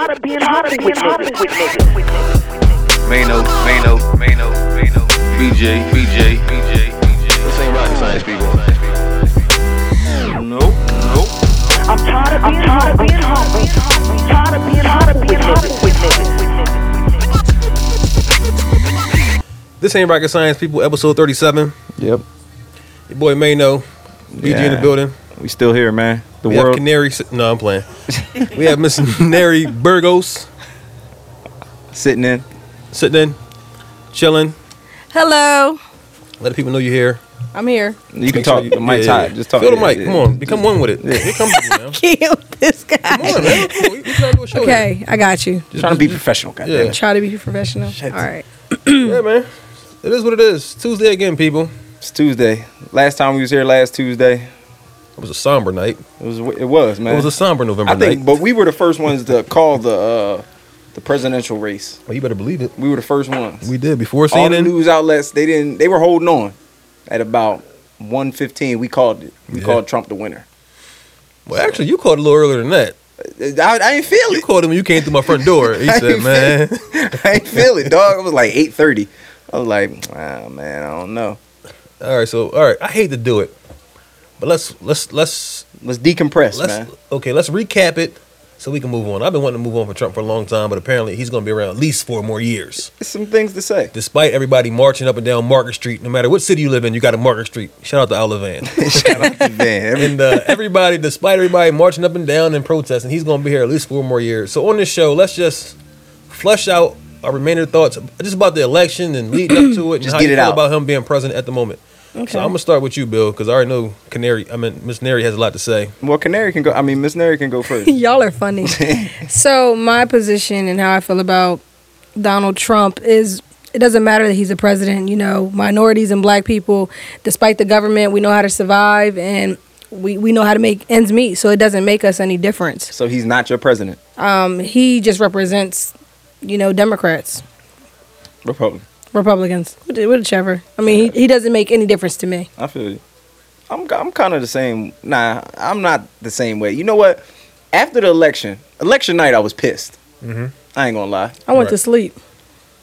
tired of being hot with niggas. With niggas. Mano, Mano, Mano, Mano, BJ, BJ, BJ, BJ. This ain't rocket science, people. Nope, nope. I'm tired of being hot being hot. Tired of being hot with niggas. With niggas. This ain't rocket science, people. Episode thirty-seven. Yep. Your boy Mano, BG in the building. We still here, man. The We world. have Canary. No, I'm playing. we have Miss Nery Burgos sitting in. sitting in, chilling. Hello. Let the people know you're here. I'm here. You can talk. sure the mic's yeah, yeah, hot. Just talk. Feel the yeah, mic. yeah. Come on, become one with it. Here comes you now. Kill this guy. Come on, man. Come on, we- we trying to do a show Okay, I got you. Just trying to be professional, goddamn. Yeah. Try to be professional. All right. Yeah, man. It is what it is. Tuesday again, people. It's Tuesday. Last time we was here last Tuesday, It was a somber night. it was it was man. It was a somber November I think, night. but we were the first ones to call the uh, the presidential race. well, you better believe it. We were the first ones. We did before CNN. All the news outlets they didn't. They were holding on. At about one fifteen, we called it. We Yeah. called Trump the winner. Well, actually, you called a little earlier than that. I, I ain't feel You it. called him when you came through my front door. He said, "Man, I ain't feel it, dog. It was like eight thirty. I was like, ah, man, I don't know. all right." So, all right, I hate to do it, but let's let's let's Let's decompress, let's man. okay. Let's recap it so we can move on. I've been wanting to move on from Trump for a long time, but apparently he's going to be around at least four more years. There's some things to say. Despite everybody marching up and down Market Street, no matter what city you live in, you got a Market Street. Shout out to Olivan. Shout out to Van. and uh, everybody, despite everybody marching up and down and protesting, he's going to be here at least four more years. So on this show, let's just flush out our remainder thoughts just about the election and leading up to it, and Just how get you it feel out. about him being president at the moment. Okay. So I'm gonna start with you, Bill, because I already know Canary. I mean, Miss Nery has a lot to say. well, Canary can go. I mean, Miss Nery can go first. Y'all are funny. so my position and how I feel about Donald Trump is it doesn't matter that he's a president. You know, minorities and black people, despite the government, we know how to survive and we, we know how to make ends meet. So it doesn't make us any difference. so he's not your president, Um, he just represents, you know, Democrats, Republican. Republicans, which- whichever. I mean, he, he doesn't make any difference to me. I feel you. I'm I'm kind of the same. Nah, I'm not the same way. You know what? After the election, election night, I was pissed. Mhm. I ain't gonna lie. I went Right. to sleep.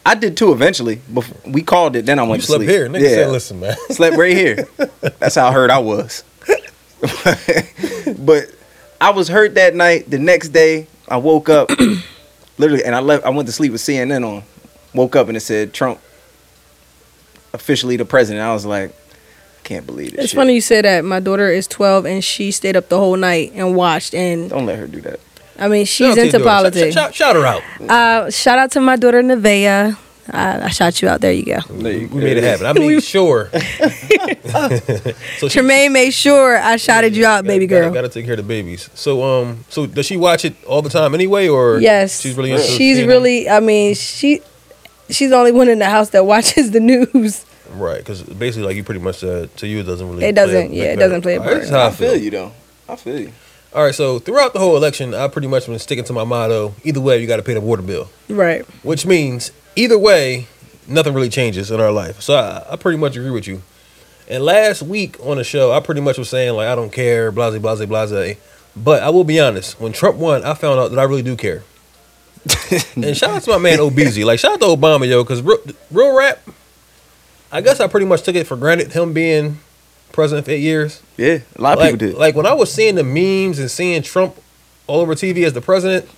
I did too eventually. Before we called it, then I You went to slept sleep. here, nigga. yeah, Said, Listen, man. slept right here. That's how hurt I was. but I was hurt that night. The next day, I woke up, literally, and I left. I went to sleep with CNN on. Woke up and it said Trump officially the president. I was like, can't believe this. It's shit. funny you say that. My daughter is 12 and she stayed up the whole night and watched. And Don't let her do that. I mean, she's to your into politics. Shout, shout, shout her out. Uh, shout out to my daughter Nevaeh. I, I shot you out. There you go. We made it happen. I made sure. so she- Tremaine made sure I shouted you out, baby girl. I Got to take care of the babies. So, um, so does she watch it all the time anyway, or yes, she's really into she's CNN? really. I mean, she she's the only one in the house that watches the news. Right because basically, like you pretty much said, to you it doesn't really. It doesn't- big yeah, it doesn't play a part. this is how I I feel feel. you though. I feel you. All right, so throughout the whole election, I pretty much been sticking to my motto: either way, you got to pay the water bill, Right. which means either way, nothing really changes in our life. So I, I pretty much agree with you. And last week on the show, I pretty much was saying like I don't care, blase, blase, blase. But I will be honest, when Trump won, I found out that I really do care. and shout out to my man Obeezy. Like shout out to Obama, yo, because real, real rap. I guess I pretty much took it for granted him being president for eight years. Yeah, a lot of like, people did. Like when I was seeing the memes and seeing Trump all over TV as the president,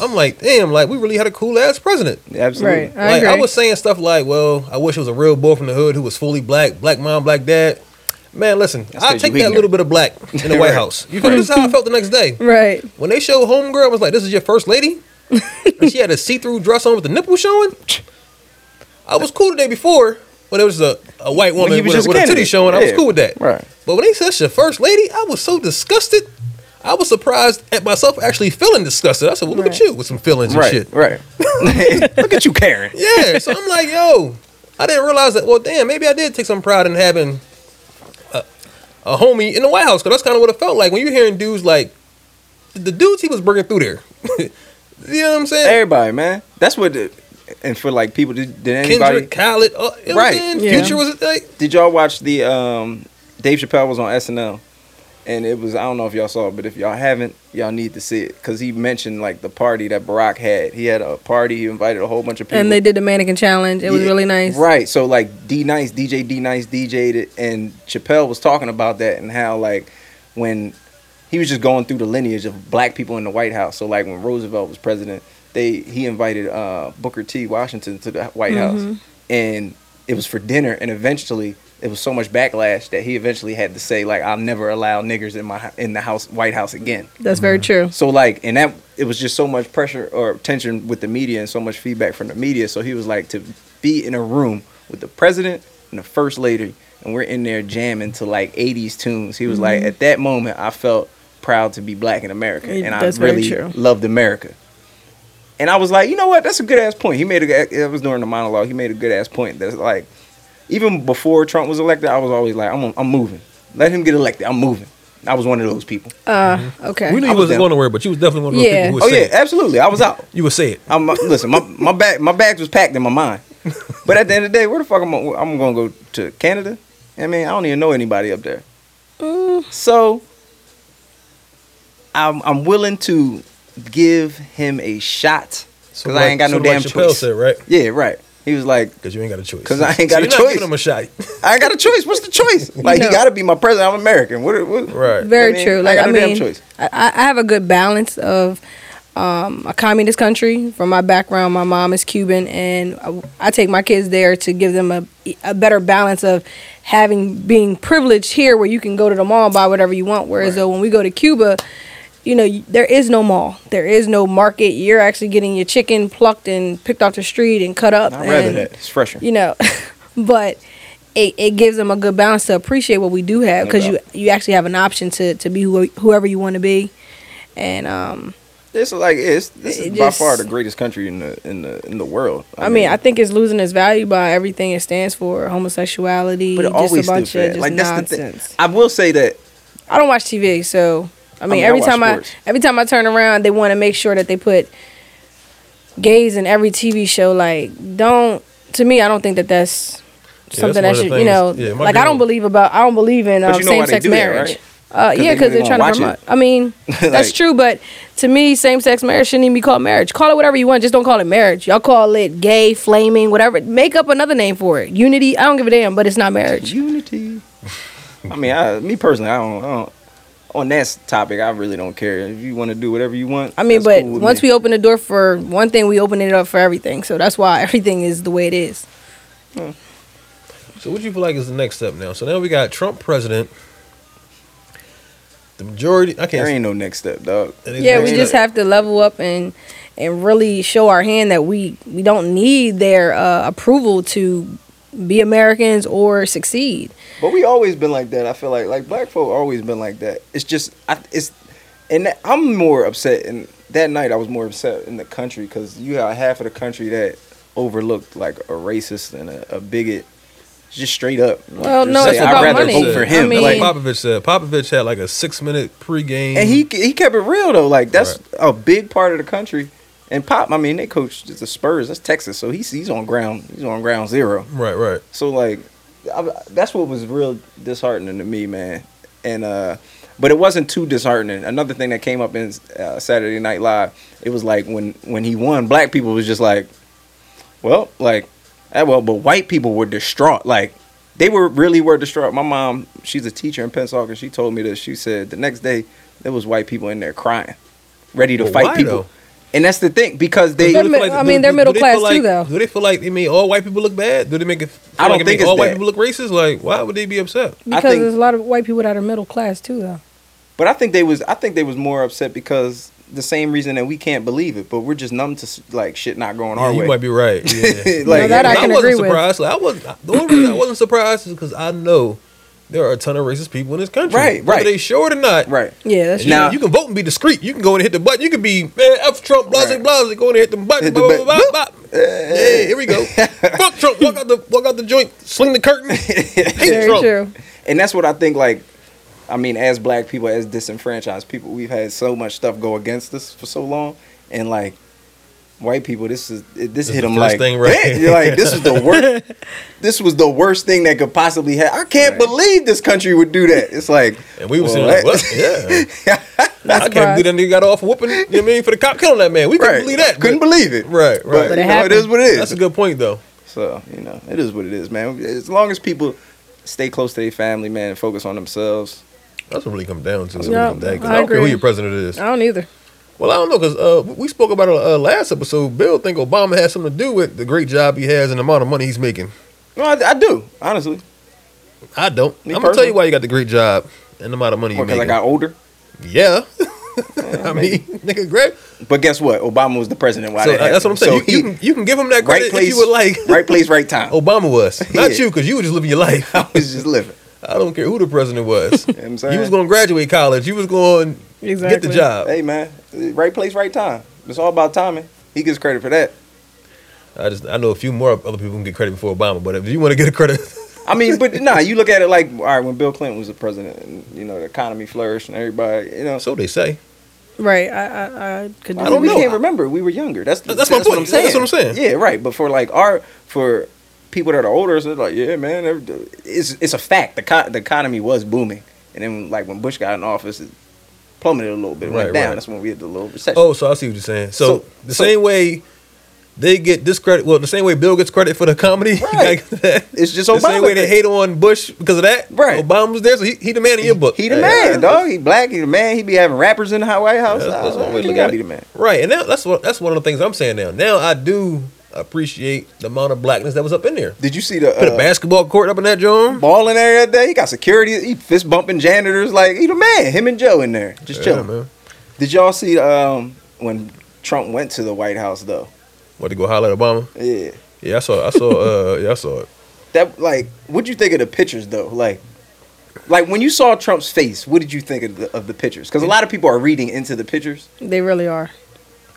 I'm like, damn, like we really had a cool ass president. Absolutely. Right. I like I was saying stuff like, well, I wish it was a real boy from the hood who was fully black, black mom, black dad. Man, listen, That's I 'cause take that ignorant. little bit of black in the White Right. House. You feel this is how I felt the next day. Right. When they showed homegirl, I was like, this is your first lady? and she had a see-through dress on with the nipple showing. I was cool the day before when it was a, a white woman with, a, with a titty showing. I was cool with that. Right. But when they said your first lady, I was so disgusted. I was surprised at myself actually feeling disgusted. I said, well, look at you with some feelings and Right. shit. Right. Look at you, Karen. Yeah, so I'm like, yo, I didn't realize that. Well, damn, maybe I did take some pride in having a, a homie in the White House because that's kind of what it felt like when you're hearing dudes like the, the dudes he was bringing through there. you know what I'm saying? Everybody, man. That's what. The, and for like people, did, did anybody? Kendrick, Khaled, uh, you know what I'm Right. saying? Yeah. Future was it? like, Did y'all watch the um, Dave Chappelle was on SNL and it was I don't know if y'all saw it, but if y'all haven't, y'all need to see it because he mentioned like the party that Barack had. He had a party. He invited a whole bunch of people. And they did the mannequin challenge. It was Yeah, really nice. Right. So like D Nice, DJ D Nice DJ'd it and Chappelle was talking about that and how like when he was just going through the lineage of black people in the White House. So like when Roosevelt was president, they he invited uh, Booker T. Washington to the White Mm-hmm. House and it was for dinner and eventually it was so much backlash that he eventually had to say like I'll never allow niggers in my in the house White House again. That's very true. So like, and that it was just so much pressure or tension with the media and so much feedback from the media. So he was like to be in a room with the president and the first lady, and we're in there jamming to like '80s tunes. He was Mm-hmm. like, at that moment, I felt proud to be black in America, and I that's very really loved America. And I was like, you know what? That's a good ass point. He made a. It was during the monologue. He made a good ass point. That's like, even before Trump was elected, I was always like, I'm, I'm moving. Let him get elected. I'm moving. I was one of those people. Uh, okay. We knew I you was wasn't down. going nowhere, but you was definitely one of those Yeah. people who would Oh say yeah, it. absolutely. I was out. You would say it. I'm uh, listen. My my bag my bags was packed in my mind. But at the end of the day, where the fuck am I? I'm gonna go to Canada. I mean, I don't even know anybody up there. So I'm I'm willing to give him a shot So because I ain't got no so damn like Chappelle choice. said, right? Yeah, right. He was like, Because you ain't got a choice." Because I ain't So got a choice. giving him a shot. I ain't got a choice. What's the choice? Like know- he got to be my president. I'm American. What? what right. Very I mean, true. I Like got I, no damn mean, choice. I, I have a good balance of um, a communist country. From my background, my mom is Cuban, and I, I take my kids there to give them a a better balance of having being privileged here, where you can go to the mall and buy whatever you want. Whereas though when we go to Cuba. You know, there is no mall. There is no market. You're actually getting your chicken plucked and picked off the street and cut up. I'd rather that. It's fresher. you know but it, it gives them a good balance to appreciate what we do have No because you you actually have an option to to be who, whoever you want to be and um It's like it's this is It by just- far the greatest country in the in the in the world. I, mean, I think it's losing its value by everything it stands for homosexuality but it just a always bunch of just. Like nonsense. I will say that I don't watch TV so I mean, mean, every watch time I every time I turn around they want to make sure that they put gays in every TV show like don't to me I don't think that that's that's something one that should you know yeah, my like I don't believe about I don't believe in um, you know same sex do that, marriage. right? Uh, yeah, because they they're trying to promote. watch I mean, that's true, but to me, same sex marriage shouldn't even be called marriage. Call it whatever you want, just don't call it marriage. Y'all call it gay, flaming, whatever. Make up another name for it. Unity. I don't give a damn, but it's not marriage. unity. I mean, I, me personally, I don't, I don't. On that topic, I really don't care. If you want to do whatever you want, I mean, that's but cool with once me. we open the door for one thing, we open it up for everything. So that's why everything is the way it is. So what do you feel like is the next step now? So now we got Trump president. The majority, I can't. There ain't no next step, dog. Yeah, next we just step. have to level up and and really show our hand that we we don't need their uh, approval to be Americans or succeed. But we always been like that. I feel like like black folk always been like that. It's just I, it's and I'm more upset. And that night I was more upset in the country because you have half of the country that overlooked like a racist and a, a bigot, just straight up. Well, Just no, say, it's I'd rather money. vote for I him. mean- like, like Popovich said. Popovich had like a six minute pregame. and he he kept it real though. Like that's a big part of the country. And Pop, I mean, they coach the Spurs. That's Texas, so he's he's on ground. He's on ground zero. right, right. So like, I, that's what was real disheartening to me, man. And uh, but it wasn't too disheartening. Another thing that came up in uh, Saturday Night Live, it was like when when he won, black people was just like, well, like, eh, well, but white people were distraught. Like they were really were distraught. My mom, she's a teacher in Pensacola. She told me this. She said the next day there was white people in there crying, ready to But fight people. though? And that's the thing because they. They're Do mi- feel I do- mean, they're do- middle do they class feel too, though. Do they feel like they mean all white people look bad? Do they make it? Feel I don't like think make it's all white people look racist. Like, why would they be upset? Because think- there's a lot of white people that are middle class too, though. But I think they was I think they was more upset because the same reason that we can't believe it, but we're just numb to like shit not going Yeah, our you way. might be right. Yeah. Like, No, that I I can wasn't agree with. surprised. Like, I was the only reason I wasn't surprised is because I know there are a ton of racist people in this country. Right, Whether right. they show it or not. right. Yeah, that's You, Now- you can vote and be discreet. You can go in and hit the button. You can be man F Trump, blase Right. blase, go in and hit the button. Hit the blah, blah, button. blah, blah, blah. Yeah, here we go. Fuck Trump. Walk out the walk out the joint. Swing the curtain. Hate very Trump. true. And that's what I think like I mean, as black people, as disenfranchised people, we've had so much stuff go against us for so long. And like white people, this is this, hit them first like, thing, right? You're like this is the worst. this was the worst thing that could possibly happen. I can't believe this country would do that. It's like, And we were well, sitting like, what? Yeah. I can't believe that nigga got off whooping. You know what I mean? For the cop killing that man. We couldn't right? believe that. Couldn't but- believe it. Right, right. But, it you know, it is what it is. That's a good point, though. So you know, it is what it is, man. As long as people stay close to their family, man, and focus on themselves. That's what really comes down to. Yeah, At the end of the day, 'cause I I don't care who your president is. I don't either. Well, I don't know because uh, we spoke about it uh, last episode. Bill think Obama has something to do with the great job he has and the amount of money he's making. No, I, I do honestly. I don't. Me I'm gonna tell you why you got the great job and the amount of money you Because I got older. yeah. I mean, nigga, great. But guess what? Obama was the president. While So that uh, that's what I'm saying. So you, he- you can you can give him that right credit place, if you would like. right place, right time. Obama was not Yeah. you because you were just living your life. I was just living. I don't care who the president was. You know what I'm saying? you was going to graduate college. You was going to get the job. Hey man, right place, right time. It's all about timing. He gets credit for that. I just I know a few more other people can get credit before Obama, but if you want to get a credit, I mean, but nah, you look at it like, all right, when Bill Clinton was the president, and you know the economy flourished and everybody, you know. so they say. Right. I I, I could. I don't we know. can't remember. We were younger. That's That's my what point. I'm saying. That's what I'm saying. Yeah, right. But for like our for people that are older, so it's like, yeah, man, it's it's a fact. The co- the economy was booming, and then like when Bush got in office, it plummeted a little bit. It went Right, down. right. That's when we had the little recession. Oh, so I see what you're saying. So, So- the so- same way they get discredit, well, the same way Bill gets credit for the comedy, Right. It's just the same way they hate on Bush because of that. Right. Obama was there, so he, he the man in your book. He the man, dog. He black. He the man. He be having rappers in the White House. That's, that's Uh, one way to look at be the man. Right, and now that's what that's one of the things I'm saying now. Now I do appreciate the amount of blackness that was up in there. Did you see the Put a uh, basketball court up in that joint. balling there that day? He got security. He fist bumping janitors. Like he the man. Him and Joe in there, just Yeah, chilling. man. Did y'all see um when Trump went to the White House though? What to go holler at Obama? Yeah. Yeah, I saw. I saw. Uh, yeah, I saw it. That like, what'd you think of the pictures though? Like, like when you saw Trump's face, what did you think of the, of the pictures? Because a lot of people are reading into the pictures, They really are.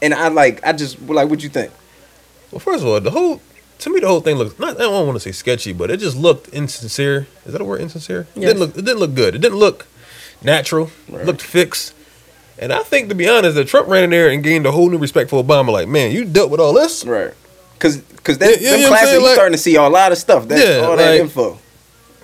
and I like, I just like, what'd you think? Well, first of all, the whole to me the whole thing looks not. I don't want to say sketchy, but it just looked insincere. Is that a word? Insincere? It didn't look. It didn't look good. It didn't look natural. Right. It looked fixed. And I think, to be honest, that Trump ran in there and gained a whole new respect for Obama. Like, man, you dealt with all this. Right. Cause, cause that, Yeah, them you know what I'm classes, saying? you Like- starting to see a lot of stuff. That, Yeah, all that like- info.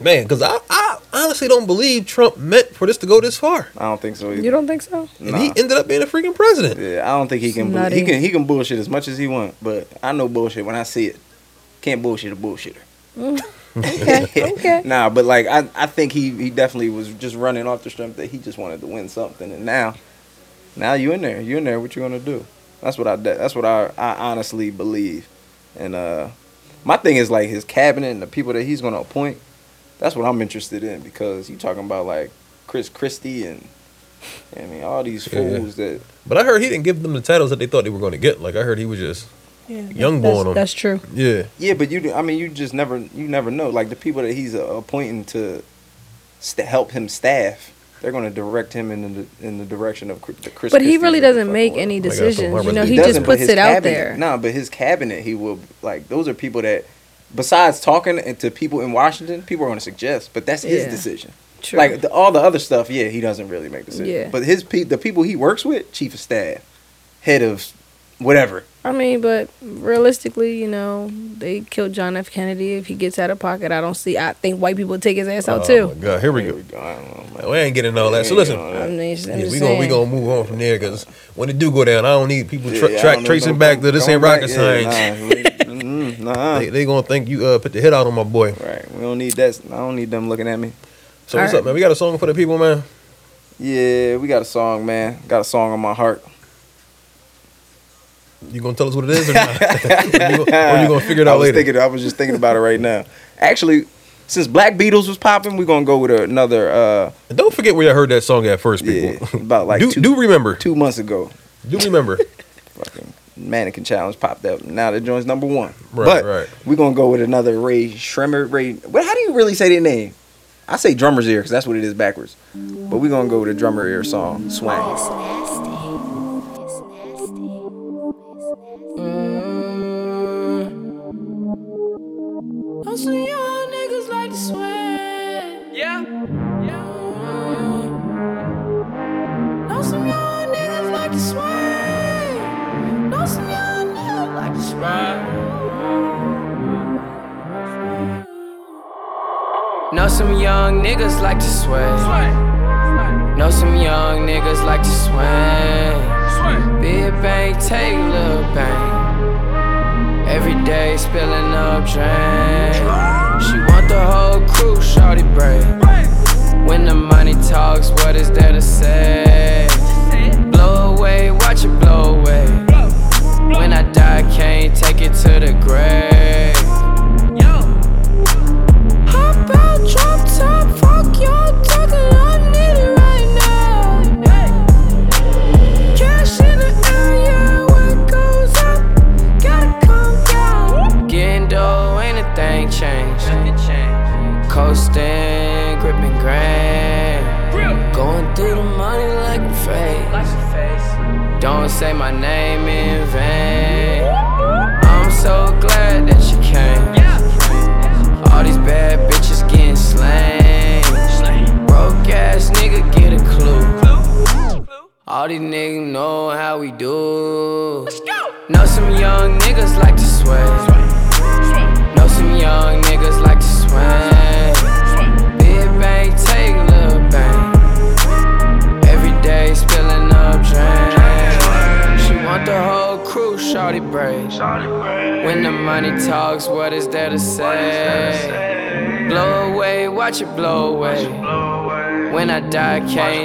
Man, because I, I honestly don't believe Trump meant for this to go this far. I don't think so. Either. You don't think so? And Nah. he ended up being a freaking president. Yeah, I don't think he can. It's bull- he can. He can bullshit as much as he want, but I know bullshit when I see it. Can't bullshit a bullshitter. Okay. okay. Nah, but like I, I think he, he definitely was just running off the strength that he just wanted to win something, and now, now you in there, you in there. What you gonna do? That's what I. That's what I, I honestly believe, and uh, my thing is like his cabinet and the people that he's gonna appoint. That's what I'm interested in because you talking about like Chris Christie and I mean all these Yeah, yeah. fools that But I heard he didn't give them the titles that they thought they were going to get. Like I heard he was just Yeah, Young that's, born 'em. That's true. yeah. Yeah, but you, I mean, you just never, you never know. Like the people that he's uh, appointing to st- help him staff, they're going to direct him in the in the direction of Chris- the Chris. But he really doesn't make any I gotta put decisions. my You know, resume- he just puts his it out cabinet- there. Nah, but his cabinet, he will like those are people that, besides talking to people in Washington, people are going to suggest. But that's his Yeah. decision. True. Like the, all the other stuff, yeah, he doesn't really make decisions. Yeah. But his pe- the people he works with, chief of staff, head of whatever. I mean, but realistically, you know, they killed John F. Kennedy. If he gets out of pocket, I don't see. I think white people would take his ass out Oh too. my God, here we go. I don't know, man. We ain't getting all that. So listen, I mean, yeah, we gonna we saying. gonna move on from there because when it do go down, I don't need people tra- Yeah, I track don't tracing back come- to this ain't rocket science. Nah, mm. They, they gonna think you uh put the hit out on my boy. Right. We don't need that. I don't need them looking at me. So what's Alright. up, man? We got a song for the people, man. Yeah, we got a song, man. Got a song on my heart. You gonna tell us what it is or not? or, you gonna, or you gonna figure it I out was later? thinking. I was just thinking about it right now. Actually, since Black Beatles was popping, we're gonna go with another. uh don't forget where you heard that song at first, Yeah, people. about like do, two, do remember. two months ago. Do remember. Fucking mannequin challenge popped up. Now the joint's number one. Right, but right. we're gonna go with another Rae Sremmurd. Ray. What? How do you really say their name? I say drummer's ear because that's what it is backwards. But we're gonna go with a drummer ear song, Swang. Mm. Oh, so y'all niggas like to sweat. Yeah. Yeah. Know some y'all niggas like to sweat. Know some y'all niggas like to sweat. Know some young niggas like to sweat. Know some young niggas like to swing. Big bang, take little bang. Every day spilling up drain. She want the whole crew,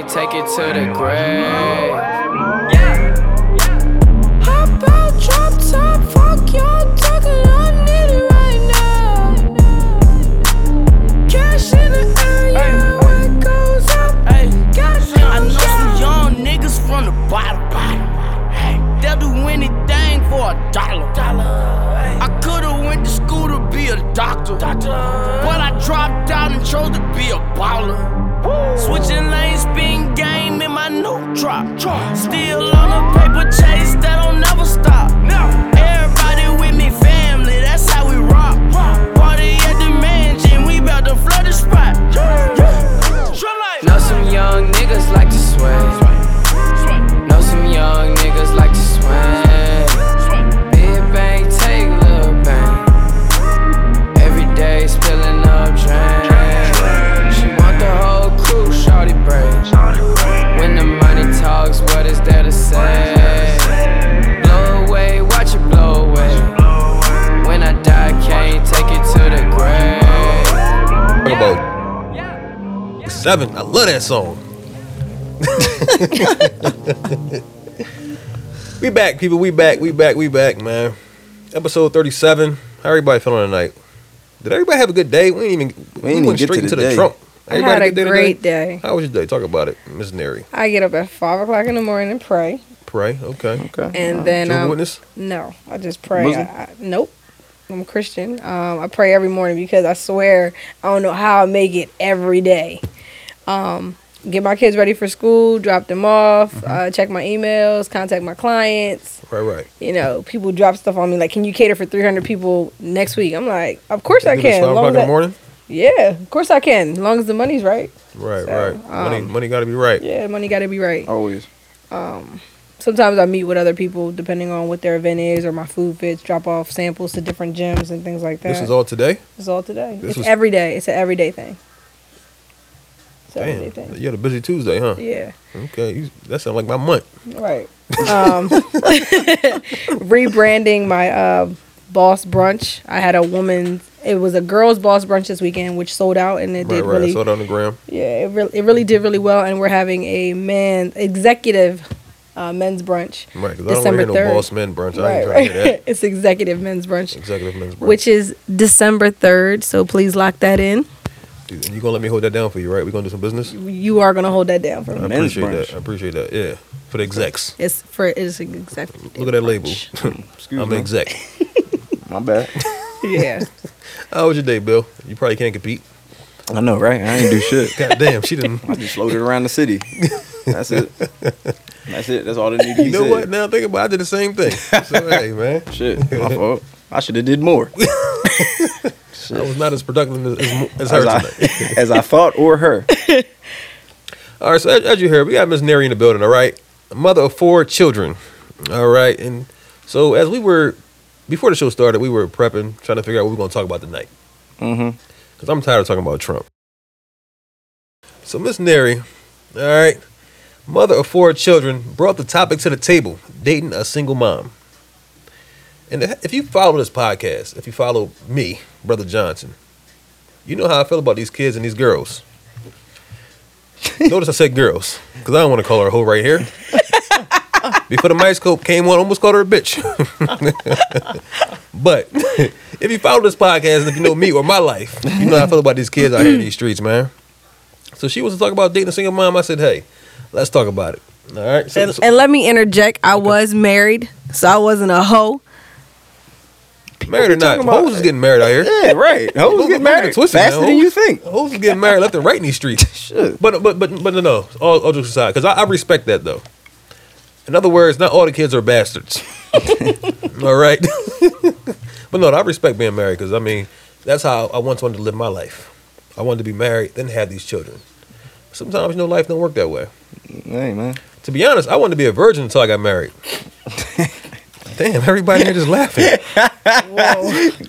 take it to the grave. I love song. we back, people. We back. We back. We back, man. Episode thirty-seven. How everybody feeling tonight? Did everybody have a good day? We ain't even. We, even went get straight to into the the day. Trump. I had a good day great today? day. How was your day? Talk about it, Miss Nery. I get up at five o'clock in the morning and pray, Pray. Okay. Okay. and then um, Witness. no, I just pray. I, I, nope, I'm Christian. Um, I pray every morning because I swear I don't know how I make it every day. Um, get my kids ready for school, drop them off, Mm-hmm. uh, check my emails, contact my clients. Right. Right. You know, people drop stuff on me like, "Can you cater for 300 people next week?" I'm like, "Of course I can." Five long o'clock in the I- morning. yeah, of course I can, as long as the money's right. Right. So, right. money. um, Money got to be right. Yeah, money got to be right. Always. sometimes I meet with other people depending on what their event is or my food fits, drop off samples to different gyms and things like that. This is all today. It's all today. this it's was- every day. It's an everyday thing. Damn. thing. You had a busy Tuesday, huh? Yeah, Okay. You, that sounds like my month. right. Um, rebranding my uh, boss brunch. I had a woman. It was a girls' boss brunch this weekend, which sold out, and it Right. did Right. Really. it on the gram. Yeah, it really, it really did really well, and we're having a man executive uh, men's brunch. Right. Because I don't hear no 3rd. boss men brunch. I Right, right. it's executive men's brunch. Executive men's brunch. which is December 3rd. So please lock that in. Dude, you gonna let me hold that down for you, right? We gonna do some business. You are going to hold that down for I me. Men's appreciate brunch. that. I appreciate that. Yeah, for the execs. It's for it's executive. Look at that label. Excuse I'm an me. exec. My bad. Yeah. How was your day, Bill? You probably can't compete. I know, right? I ain't do shit. God damn, she didn't. I just floated around the city. That's it. That's it. That's all that need to be You know said. what? Now think about, it, I did the same thing. So hey, man, Shit, my fault. I should have did more. I was not as productive as, as, as her As I, tonight. as I thought or her. All right, so as, as you heard, we got Miss Nery in the building. All right, a mother of four children. All right, and so as we were before the show started, we were prepping, trying to figure out what we are gonna talk about tonight. Mm-hmm. Because I'm tired of talking about Trump. So Miss Nery, all right, mother of four children, brought the topic to the table: dating a single mom. And if you follow this podcast, if you follow me, brother Johnson, you know how I feel about these kids and these girls. Notice I said girls, because I don't want to call her a hoe right here. Before the microscope came on, I almost called her a bitch. but if you follow this podcast and if you know me or my life, you know how I feel about these kids out here in these streets, man. So she wants to talk about dating a single mom. I said, hey, let's talk about it. All right. So, And, so and let me interject. I was married, so I wasn't a hoe. Married or not, about- hoes is getting married out here. Yeah, right. Hoes Don't get get married twisted, faster man. than you think. Hoes is getting married left and right in these streets. But but but but no, no. All, all jokes aside, because I, I respect that though. In other words, not all the kids are bastards. all right. but no, I respect being married because I mean that's how I once wanted to live my life. I wanted to be married, then have these children. Sometimes you know life don't work that way. Hey, man. To be honest, I wanted to be a virgin until I got married. Damn, everybody here just laughing. God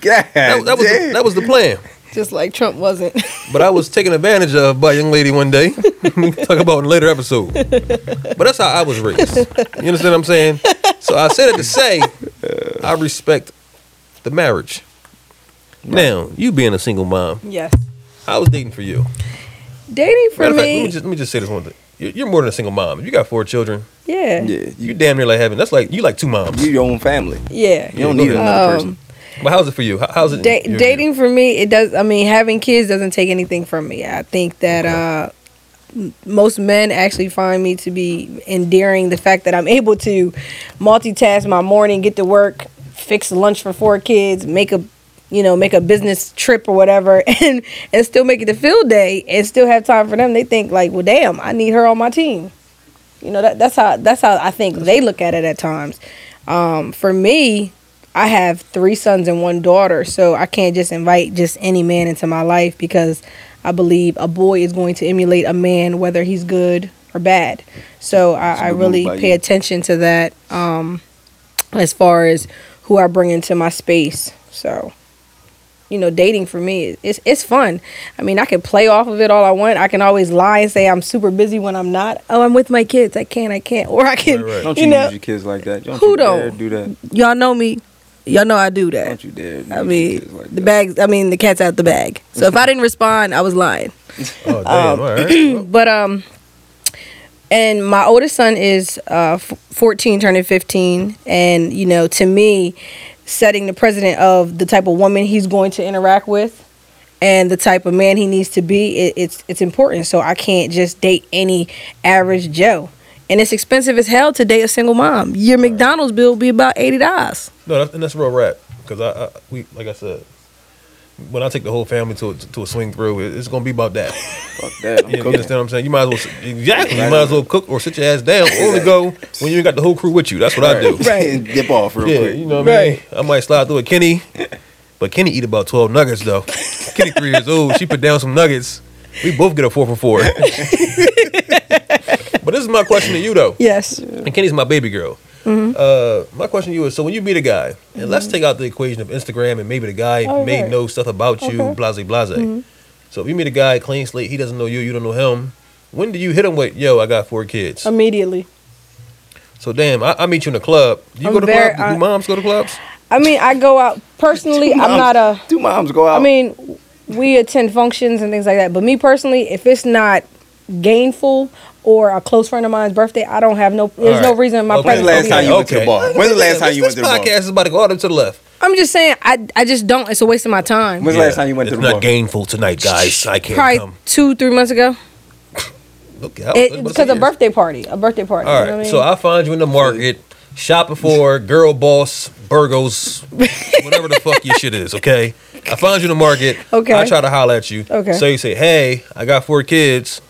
That, that was the, that was the plan. Just like Trump wasn't. But I was taken advantage of by a young lady one day. we can talk about in a later episode. But that's how I was raised. You understand what I'm saying? So I said it to say I respect the marriage. Now, you being a single mom, yes. I was dating for you. Dating for Matter of fact, let me. me just let me just say this one thing. You're, you're more than a single mom. If you got four children, yeah. Yeah, you you, damn near like having that's like you like two moms. you your own family. Yeah. You don't need another Um, person. But how's it for you? How's it? Da- your view? dating for me, it does. I mean, having kids doesn't take anything from me. I think that uh, most men actually find me to be endearing. The fact that I'm able to multitask my morning, get to work, fix lunch for four kids, make a you know make a business trip or whatever, and and still make it the field day and still have time for them. They think like, well, damn, I need her on my team. You know that that's how that's how I think they look at it at times. Um, for me, I have three sons and one daughter, so I can't just invite just any man into my life because I believe a boy is going to emulate a man whether he's good or bad. So I, a I, really pay you. attention to that um, as far as who I bring into my space. So you know, dating for me, it's it's fun. I mean, I can play off of it all I want. I can always lie and say I'm super busy when I'm not. Oh, I'm with my kids. I can't. I can't. Or I can. Right, right. Don't You you, know, use your kids like that. Don't who you dare don't? do that. y'all know me. Y'all know I do that. Don't you dare. I mean, like the that. bags. I mean, the cat's out the bag. So if I didn't respond, I was lying. Oh damn! all right. But um, and my oldest son is uh 14, turning 15, and you know, to me, setting the president of the type of woman he's going to interact with. And the type of man he needs to be, it, it's it's important. So I can't just date any average Joe, and it's expensive as hell to date a single mom. Your McDonald's bill will be about eighty dollars. No, that's, and that's real rap. Because I, I, we, like I said, when I take the whole family to a, to a swing through, it's gonna be about that. Fuck that. I'm You, you understand what I'm saying? You might as well exactly. You might as well cook or sit your ass down. Only go when you ain't got the whole crew with you. That's what I do. Right. Dip off real Yeah, quick. you know what I mean. I might slide through a Kenny, but Kenny eat about twelve nuggets though. Kenny three years old. She put down some nuggets. We both get a four for four. but this is my question to you though. Yes. And Kenny's my baby girl. Mm-hmm. Uh, my question to you is: So when you meet a guy, and let's mm-hmm. take out the equation of Instagram and maybe the guy Oh, may right. know stuff about you, Okay. blase blase. Mm-hmm. So if you meet a guy clean slate, he doesn't know you, you don't know him. When do you hit him with, "Yo, I got four kids"? Immediately. so damn, I, I meet you in a club. Do you I'm go to very- clubs? Do I- moms go to clubs? I mean, I go out personally. I'm not a. Do moms go out. I mean, we attend functions and things like that. But me personally, if it's not gainful or a close friend of mine's birthday, I don't have no. There's All no reason in my Okay. When's the presence. last time you went to the bar? When's the last time you went to the bar? This podcast is about to go all the way to the left. I'm just saying, I I just don't. It's a waste of my time. When's the last time you went it's to the bar? It's not gainful tonight, guys. I can't Probably come. two, three months ago. Look out. It, because a birthday party, a birthday party. All right, you know what I mean? so I find you in the market shopping for girl boss burgos, whatever the fuck your shit is. Okay, I find you in the market. Okay. I try to holler at you. Okay. So you say, "Hey, I got four kids."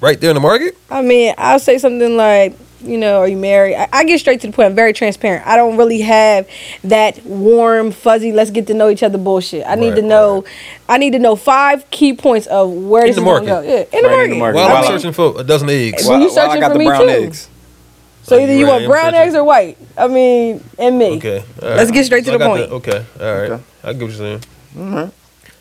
Right there in the market. I mean, I'll say something like, you know, are you married? I, I get straight to the point. I'm very transparent. I don't really have that warm, fuzzy, let's get to know each other bullshit. I need Right, to know, I need to know five key points of where In this the is going to go. market. Yeah, in the Right market. in the market. While I I'm mean, searching for a dozen eggs. Well, you While- while searching I got for the me brown too. eggs. So either you want brown eggs or white. I mean, and me. Okay. all right. Let's get straight to So I the got point. okay. All right. Okay. I get what you're saying. Mm-hmm.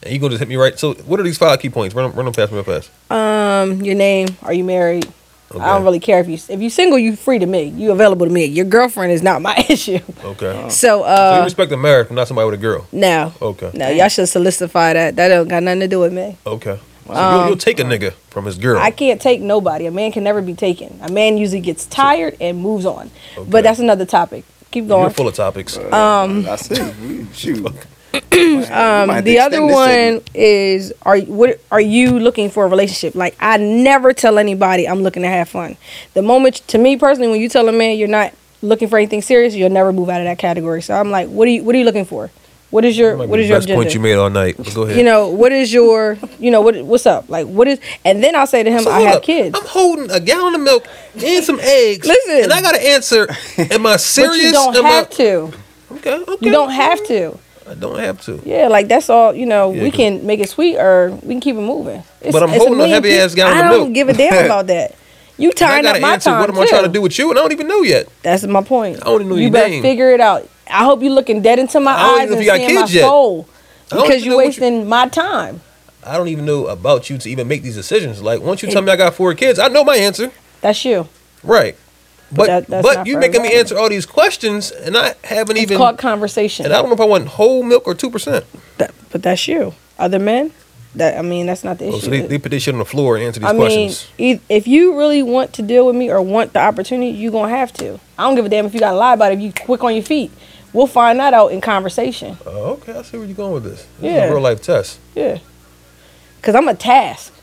And you gonna just hit me right. So what are these five key points? Run them, run them past me real fast. Um, your name. Are you married? Okay. I don't really care if you if you single, you free to me. You available to me. Your girlfriend is not my issue. Okay. So so you uh, respect a marriage, but not somebody with a girl. no, Okay. no, y'all should solidify that. That don't got nothing to do with me. Okay. So you'll, you'll take a nigga from his girl. Um, I can't take nobody. A man can never be taken. A man usually gets tired and moves on. Okay. But that's another topic. Keep going. You're full of topics. Um, I see. Shoot. Um, the other one is are you- what are you looking for a relationship? Like I never tell anybody I'm looking to have fun. The moment to me personally, when you tell a man you're not looking for anything serious, you'll never move out of that category. So I'm like, what are you what are you looking for? What is your what is be what your best point you made all night. Go ahead. You know what is your you know what what's up? Like what is and then I'll say to him, So I have up. kids. I'm holding a gallon of milk and some eggs. Listen. and I gotta answer. Am I serious? But you don't Am I- have to. Okay, okay. You don't have to. I don't have to. Yeah, like that's all. You know, Yeah, we can make it sweet or we can keep it moving. It's, But I'm it's holding a heavy ass gallon I of don't milk. give a damn about that. You I tying up my answer time what am I too. trying to do with you, and I don't even know yet. That's my point. I don't even know you your better name. figure it out. I hope you're looking dead into my I don't eyes and if you got seeing my yet. soul because you're what you- wasting my time. I don't even know about you to even make these decisions. Like once you tell me I got four kids, I know my answer. That's you. Right. But that- but, you making me answer all these questions, and I haven't It's even. called conversation. and I don't know if I want whole milk or two percent. But that's you. Other men, that I mean, that's not the issue. Oh, so they, they put this shit on the floor and answer these I mean, questions. e- if you really want to deal with me or want the opportunity, you're gonna have to. I don't give a damn if you gotta lie about it. If you quick on your feet, we'll find that out in conversation. Oh, okay, I see where you're going with this. This is Yeah. a real life test. Yeah, cause I'm a task.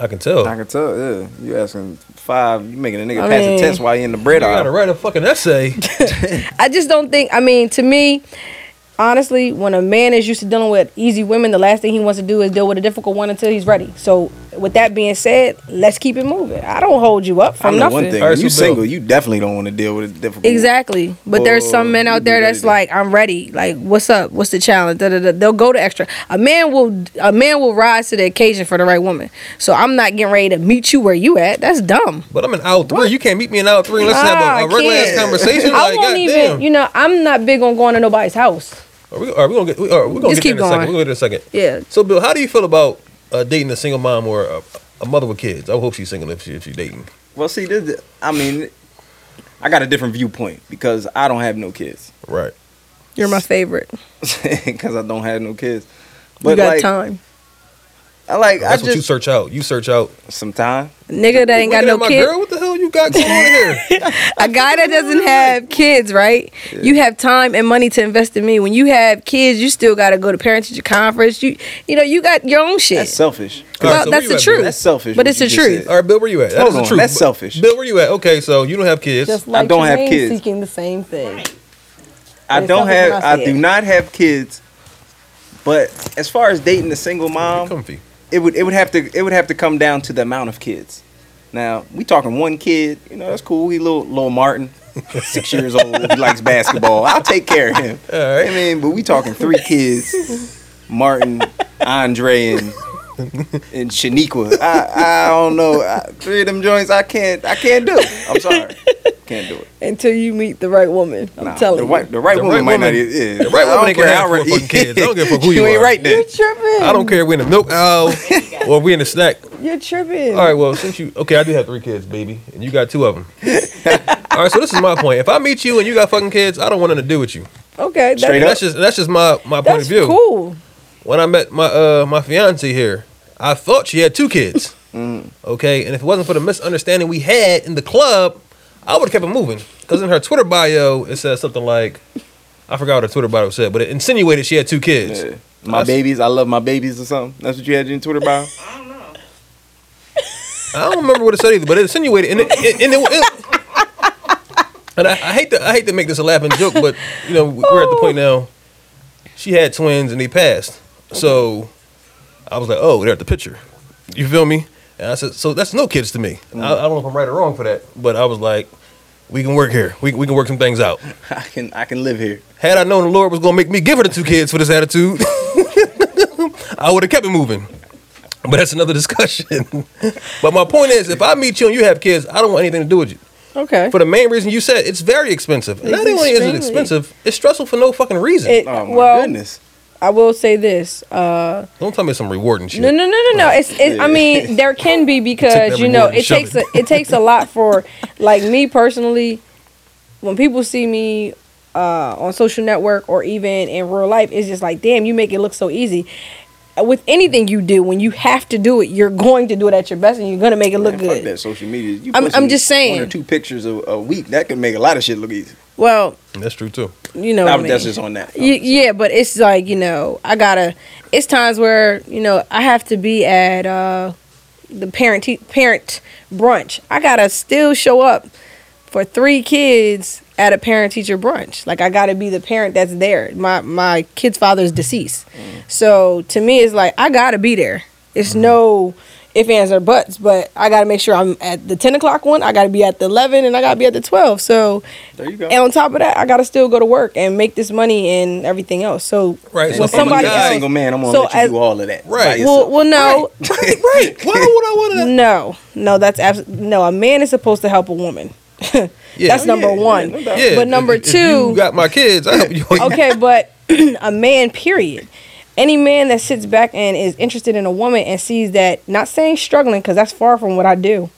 I can tell. I can tell. Yeah, you asking five. You making a nigga I pass mean- a test while you in the bread aisle. You gotta write a fucking essay. I just don't think. I mean, to me, honestly, when a man is used to dealing with easy women, the last thing he wants to do is deal with a difficult one until he's ready. So, with that being said, let's keep it moving. I don't hold you up I from know nothing. one thing. When you so single, you definitely don't want to deal with it difficult. Exactly. But there's some men Oh, out there that's like, I'm ready. Like, what's up? What's the challenge? Da, da, da. They'll go to extra. A man will a man will rise to the occasion for the right woman. So I'm not getting ready to meet you where you at. That's dumb. But I'm an aisle three. You can't meet me in aisle three. Let's Ah, have a regular ass conversation. I Like, won't even. goddamn. You know, I'm not big on going to nobody's house. Are we, are we gonna get? We, are, we're gonna Just get there keep in a second. going. We're gonna get there in a second. Yeah. So, Bill, how do you feel about uh, dating a single mom or a, a mother with kids? I hope she's single if she if she's dating. Well, see, this, I mean, I got a different viewpoint because I don't have no kids. Right. You're my favorite. Because I don't have no kids. you But got like, time. I like. That's I what you just search out. You search out. some time. Nigga that ain't got no at my kids. girl. What the hell you got going on here? A guy that doesn't have kids, right? You have time and money to invest in me. When you have kids, you still got to go to parent teacher conference. You, you know, you got your own shit. That's selfish. All right, Well, so that's the at, truth. Bill? That's selfish. But it's the truth. said. All right, Bill, where you at? That Hold is the truth. that's selfish. Bill, where you at? Okay, so you don't have kids. Just like I don't have Jermaine kids. seeking the same thing. I don't have. I I do not have kids. But as far as dating a single mom, comfy. It would it would have to it would have to come down to the amount of kids. Now we talking one kid, you know that's cool. He little little Martin, six years old. He likes basketball. I'll take care of him. All right. I mean, but we talking three kids: Martin, Andre, and and Shaniqua. I I don't know. I, three of them joints, I can't I can't do. I'm sorry, can't do it. Until you meet the right woman. I'm Nah, telling the you. the right The woman right might not. woman- Yeah, the right I woman don't ain't care how have fucking kids. I don't give a fuck who you you ain't are. right there. You're tripping. I don't care if we in the milk aisle or if we in the snack. You're tripping. All right, well, since you okay, I do have three kids, baby, and you got two of them. All right, so this is my point. If I meet you and you got fucking kids, I don't want nothing to do with you. Okay. Straight That, And that's just that's just my my point that's of view. cool. When I met my uh my fiance here, I thought she had two kids. Okay, and if it wasn't for the misunderstanding we had in the club, I would have kept it moving. Because in her Twitter bio, it says something like, I forgot what her Twitter bio said, but it insinuated she had two kids. Yeah. My That's- babies, I love my babies or something. That's what you had in your Twitter bio. I don't know. I don't remember what it said either, but it insinuated, and it, it, and it, it- and I, I hate to I hate to make this a laughing joke, but you know we're at the point now. She had twins and they passed, so I was like, oh, they're at the picture. You feel me? And I said, so that's no kids to me. I, I don't know if I'm right or wrong for that, but I was like, we can work here. We we can work some things out. I can I can live here. Had I known the Lord was gonna make me give her the two kids for this attitude, I would have kept it moving. But that's another discussion. but my point is, if I meet you and you have kids, I don't want anything to do with you. Okay. For the main reason you said, it's very expensive. It's Not only is it expensive, it's stressful for no fucking reason. It, Oh my well, goodness. I will say this. Uh, Don't tell me some rewarding shit. no, no, no, no, no. It's, it, I mean, there can be because you know it takes it. a, it takes a lot for like me personally. When people see me uh, on social network or even in real life, it's just like, damn, you make it look so easy. With anything you do, when you have to do it, you're going to do it at your best, and you're gonna make it look Man, fuck good. that social media. You I'm- I'm just saying. One or two pictures a, a week that can make a lot of shit look easy. Well, That's true too. you know, Nah, what I but mean. that's just on that. Y- yeah, but it's like you know, I gotta. It's times where you know I have to be at uh, the parent te- parent brunch. I gotta still show up for three kids at a parent teacher brunch. Like I gotta be the parent that's there. My my kid's father's is deceased, mm. so to me it's like I gotta be there. It's mm-hmm. no if ands or buts, but I gotta make sure I'm at the ten o'clock one. I gotta be at the eleven, and I gotta be at the twelve. So There you go. and on top of that, I gotta still go to work and make this money and everything else. So Right. And So when I'm a somebody else, single man, I'm gonna so let you as- do all of that. Right. well, well, no, Right. Right. Why would I want to? no, no, that's absolutely no. A man is supposed to help a woman. Yeah. that's Oh, number yeah, yeah, one. no. Yeah. but number if, if two, you got my kids. I help you. okay, but a man, period. Any man that sits back and is interested in a woman and sees that, not saying struggling, because that's far from what I do.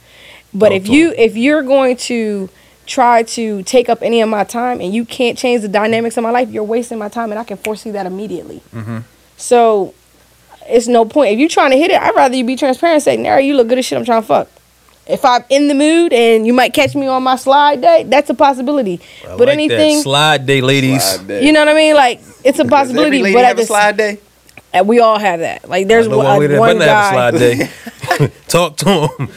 But Oh, if you if you're going to try to take up any of my time and you can't change the dynamics of my life, you're wasting my time, and I can foresee that immediately. Mm-hmm. So it's no point. If you're trying to hit it, I'd rather you be transparent. and Say, Nara, you look good as shit. I'm trying to fuck. If I'm in the mood and you might catch me on my slide day, that's a possibility. I but like anything, that slide day, ladies. Slide day. you know what I mean? Like it's a Does possibility. every lady but at have a the slide day? and we all have that. Like there's I know one, one that one better have a guy. slide day. Talk to him.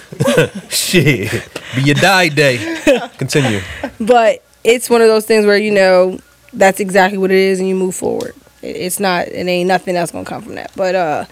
Shit. Be your die day. Continue. But it's one of those things where you know that's exactly what it is, and you move forward. It's not. It ain't nothing else gonna come from that. But uh,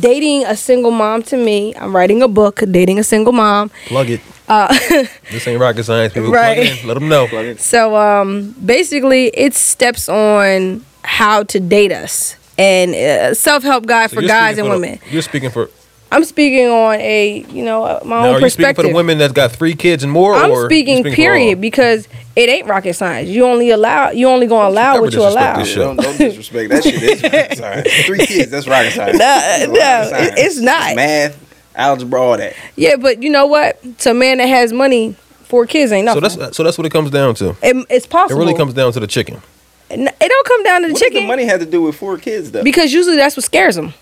dating a single mom to me, I'm writing a book, dating a single mom. Plug it. Uh, This ain't rocket science. People Right. plug in. Let them know. So um, basically, it steps on how to date us and uh, self help guide So for guys and for the- women. you're speaking for. I'm speaking on a you know uh, my Now, own are you speaking for the women that's got three kids and more? I'm or you speaking for all? period because it ain't rocket science. You only allow you only gonna allow Never what you allow. this Yeah, don't, don't disrespect that shit. Is rocket science. Three kids, that's rocket science. No, That's rocket no, science. it's not. math, algebra, all that. Yeah, but you know what? To a man that has money, four kids ain't nothing. So that's so that's what it comes down to. it, it's possible. It really comes down to the chicken. N- It don't come down to the What does chicken the money had to do with four kids though? because usually that's what scares them.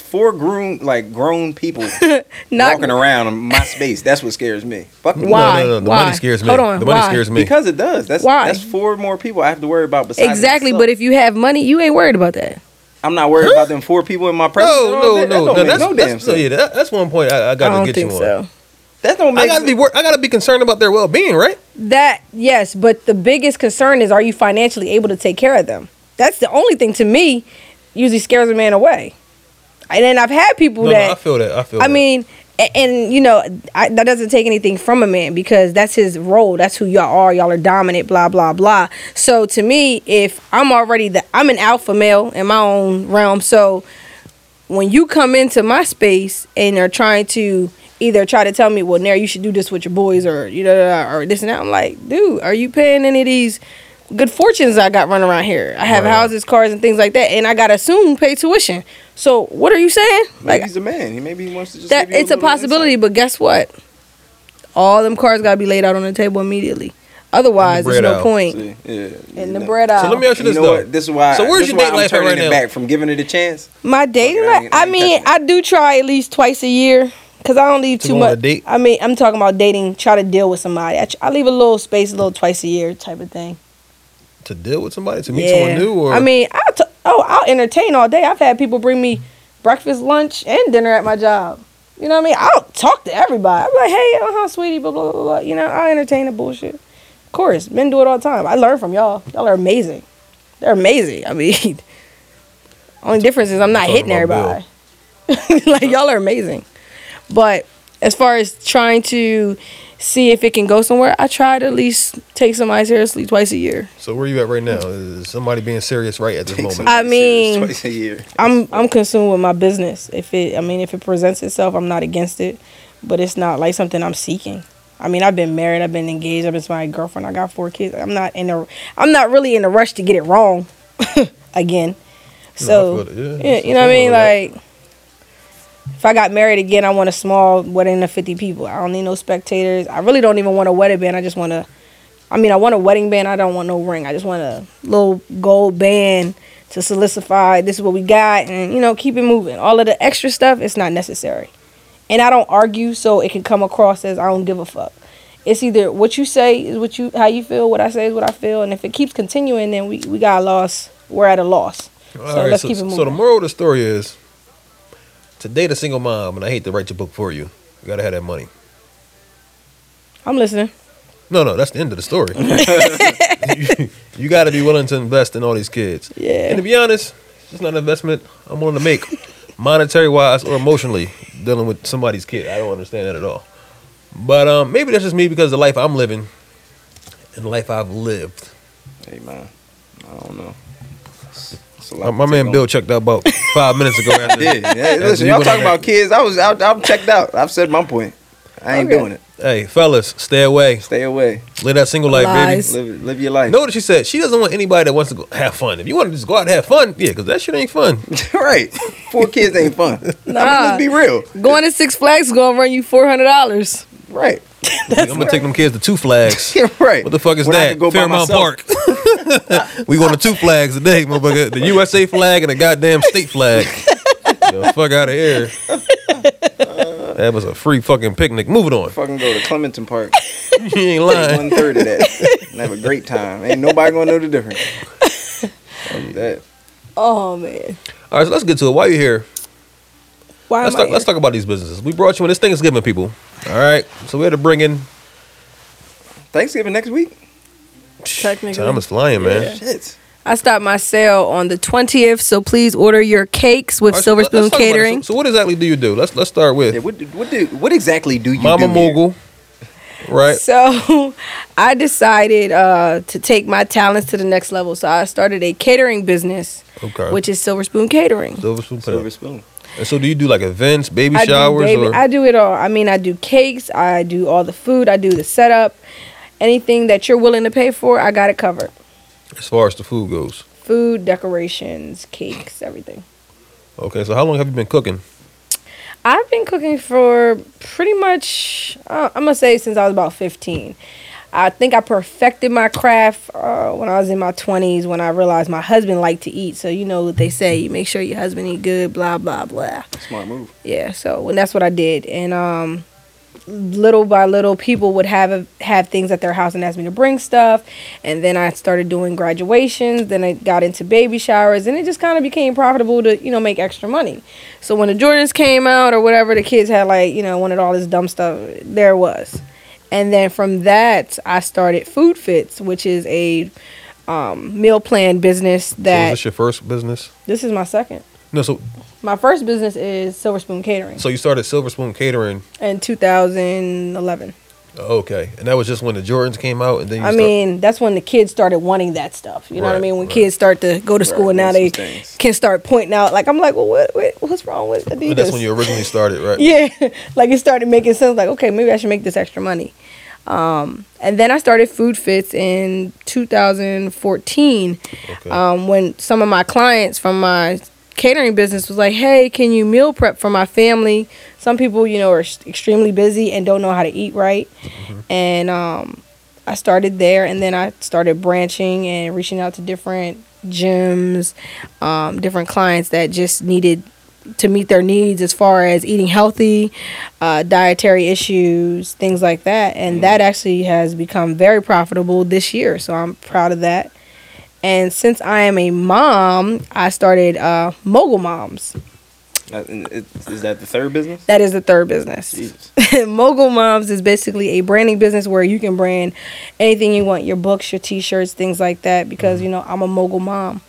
Four grown like grown people Not walking around in my space. That's what scares me. Fuck the Why? No, no, no. The Why? money scares me. Hold on, The money why? scares me. Because it does. That's Why? that's four more people I have to worry about besides exactly. myself. But if you have money, you ain't worried about that. I'm not worried about them four people in my presence. No, all no, day, that no, don't no. make That's no damn that's, sense. yeah, that, that's one point I, I I got to don't get think you on. so. That don't make I gotta be wor- I gotta be concerned about their well being, right? That yes, but the biggest concern is are you financially able to take care of them? That's the only thing to me usually scares a man away. And then I've had people No, no, that I feel that. I feel. I that. mean, a- and, you know, I, that doesn't take anything from a man because that's his role. That's who y'all are. Y'all are dominant. Blah blah blah. So to me, if I'm already the, I'm an alpha male in my own realm. So when you come into my space and are trying to either try to tell me, well, Nair, you should do this with your boys, or you know, or this and that, I'm like, dude, are you paying any of these? Good fortunes I got running around here. I have Right. houses, cars, and things like that, and I gotta soon pay tuition. So what are you saying? Maybe he's a man. He maybe he wants to just that it's a little possibility, insight. but guess what? All them cards gotta be laid out on the table immediately. Otherwise, there's no out. point See, yeah, in the know. bread out. so let me ask you You this know though. what? This is why. So where's your is why date I'm life turning right now? back from giving it a chance. My dating Fuck I life. I I mean, I do try at least twice a year because I don't leave To too go on a much. date? I mean, I'm talking about dating. Try to deal with somebody. I, tr- I leave a little space, a little twice a year type of thing. To deal with somebody, to meet someone new, or I mean, I t- oh, I'll entertain all day. I've had people bring me breakfast, lunch, and dinner at my job. You know what I mean? I'll talk to everybody. I'm like, hey, uh huh, sweetie, blah, blah, blah, blah. You know, I'll entertain the bullshit. Of course, men do it all the time. I learn from y'all. Y'all are amazing. They're amazing. I mean, only difference is I'm not hitting everybody. like, y'all are amazing. But as far as trying to see if it can go somewhere, I try to at least take somebody seriously twice a year. so where you at right now? Is somebody being serious right at this moment? I mean- twice a year. I'm I'm consumed with my business. If it, I mean, if it presents itself, I'm not against it, but it's not like something I'm seeking. I mean, I've been married, I've been engaged, I've been to my girlfriend, I got four kids. I'm not in a, I'm not really in a rush to get it wrong. again. So I feel it, yeah. yeah, you know what I mean? Like if I got married again, I want a small wedding of 50 people. I don't need no spectators. I really don't even want a wedding band. I just want a I mean, I want a wedding band. I don't want no ring. I just want a little gold band to solidify this is what we got and you know, keep it moving. All of the extra stuff it's not necessary. And I don't argue so it can come across as I don't give a fuck. It's either what you say is what you how you feel, what I say is what I feel, and if it keeps continuing then we, we got a loss. We're at a loss. So right, let's so, keep it moving. so the moral of the story is to date a single mom, and I hate to write your book for you. You gotta have that money. I'm listening. No, no, that's the end of the story. you, you got to be willing to invest in all these kids. Yeah. And to be honest, it's just not an investment I'm willing to make, monetary wise or emotionally, dealing with somebody's kid. I don't understand that at all. But um, maybe that's just me because the life I'm living and the life I've lived. Hey man, I don't know. It's- it's a lot My, my take man on. Bill checked out about five minutes ago. After, Yeah, yeah. Listen, you y'all talking about kids. I was out. I'm checked out. I've said my point. I ain't Okay. doing it. Hey, fellas, stay away. Stay away. Live that single life, Lies. baby. Live, live your life. Know what she said? She doesn't want anybody that wants to go have fun. If you want to just go out and have fun, yeah, because that shit ain't fun. right. Four kids ain't fun. I mean, Nah. let's be real. Going to Six Flags is gonna run you four hundred dollars. Right. I'm gonna take them kids to Two Flags. right. What the fuck is When that? go Fairmount. Park. we going to two flags today, motherfucker. The USA flag and the goddamn state flag. the fuck out of here. That was a free fucking picnic. Moving on. Fucking go to Clementon Park. you ain't lying. One third of that. And have a great time. Ain't nobody gonna know the difference. That. Oh man. All right, so let's get to it. Why are you here? Why Let's am I talk, let's talk about these businesses. We brought you in. This Thanksgiving, people. All right. So we had to bring in. Thanksgiving next week. Technically. Time is flying, man. Shit. I stopped my sale on the twentieth, so please order your cakes with All right, so Silver let- Spoon talk about it. Catering. So, so what exactly do you do? Let's let's start with Yeah, what what do what exactly do you Mama do here? Mogul. Right. So I decided uh, to take my talents to the next level. So I started a catering business, Okay. which is Silver Spoon Catering. Silver spoon. Silver Silver spoon. And so do you do like events, baby I showers, baby, or I do it all. I mean, I do cakes, I do all the food, I do the setup. Anything that you're willing to pay for, I got it covered. as far as the food goes? Food, decorations, cakes, everything. Okay. So how long have you been cooking? I've been cooking for pretty much, uh, I'm gonna say since I was about 15. I think I perfected my craft uh, when I was in my 20s when I realized my husband liked to eat. So, you know what they say, you make sure your husband eat good, blah, blah, blah. Smart move. Yeah, so and that's what I did. And um, little by little, people would have have things at their house and ask me to bring stuff. And then I started doing graduations. Then I got into baby showers, and it just kind of became profitable to you know make extra money. So when the Jordans came out or whatever, the kids had like you know wanted all this dumb stuff. There was. And then from that, I started Food Fits, which is a um, meal plan business that. So is this your first business? this is my second. No. So My first business is Silver Spoon Catering so you started Silver Spoon Catering. in 2011. Okay. And that was just when the Jordans came out, and then you I start- mean, that's when the kids started wanting that stuff. You know what I Right, mean? When right. kids start to go to school Right, and now want they some things. can start pointing out. Like I'm like, well, what, what what's wrong with Adidas? And that's when you originally started, right? yeah, like it started making sense. Like, okay, maybe I should make this extra money. Um, and then I started Food Fits in 2014 Okay. um, when some of my clients from my catering business was like, "Hey, can you meal prep for my family?" Some people, you know, are extremely busy and don't know how to eat right, and um, I started there, and then I started branching and reaching out to different gyms, um, different clients that just needed to meet their needs as far as eating healthy, uh, dietary issues, things like that. And that actually has become very profitable this year. So I'm proud of that. And since I am a mom, I started uh, Mogul Moms. Uh, Is that the third business? That is the third business. Mogul Moms is basically a branding business where you can brand anything you want your books, your t shirts, things like that, because, you know, I'm a mogul mom.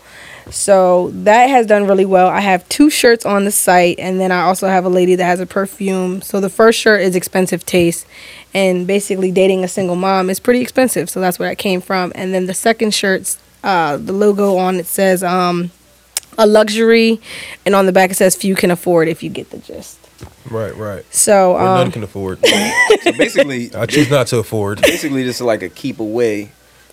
So that has done really well. I have two shirts on the site, and then I also have a lady that has a perfume. So the first shirt is Expensive Taste, and basically dating a single mom is pretty expensive. So that's where that came from. And then the second shirt's uh, the logo on it says um, a luxury, and on the back it says few can afford if you get the gist. Right. Right. So Or none um, can afford. So basically, I choose not to afford. basically, this is like a keep away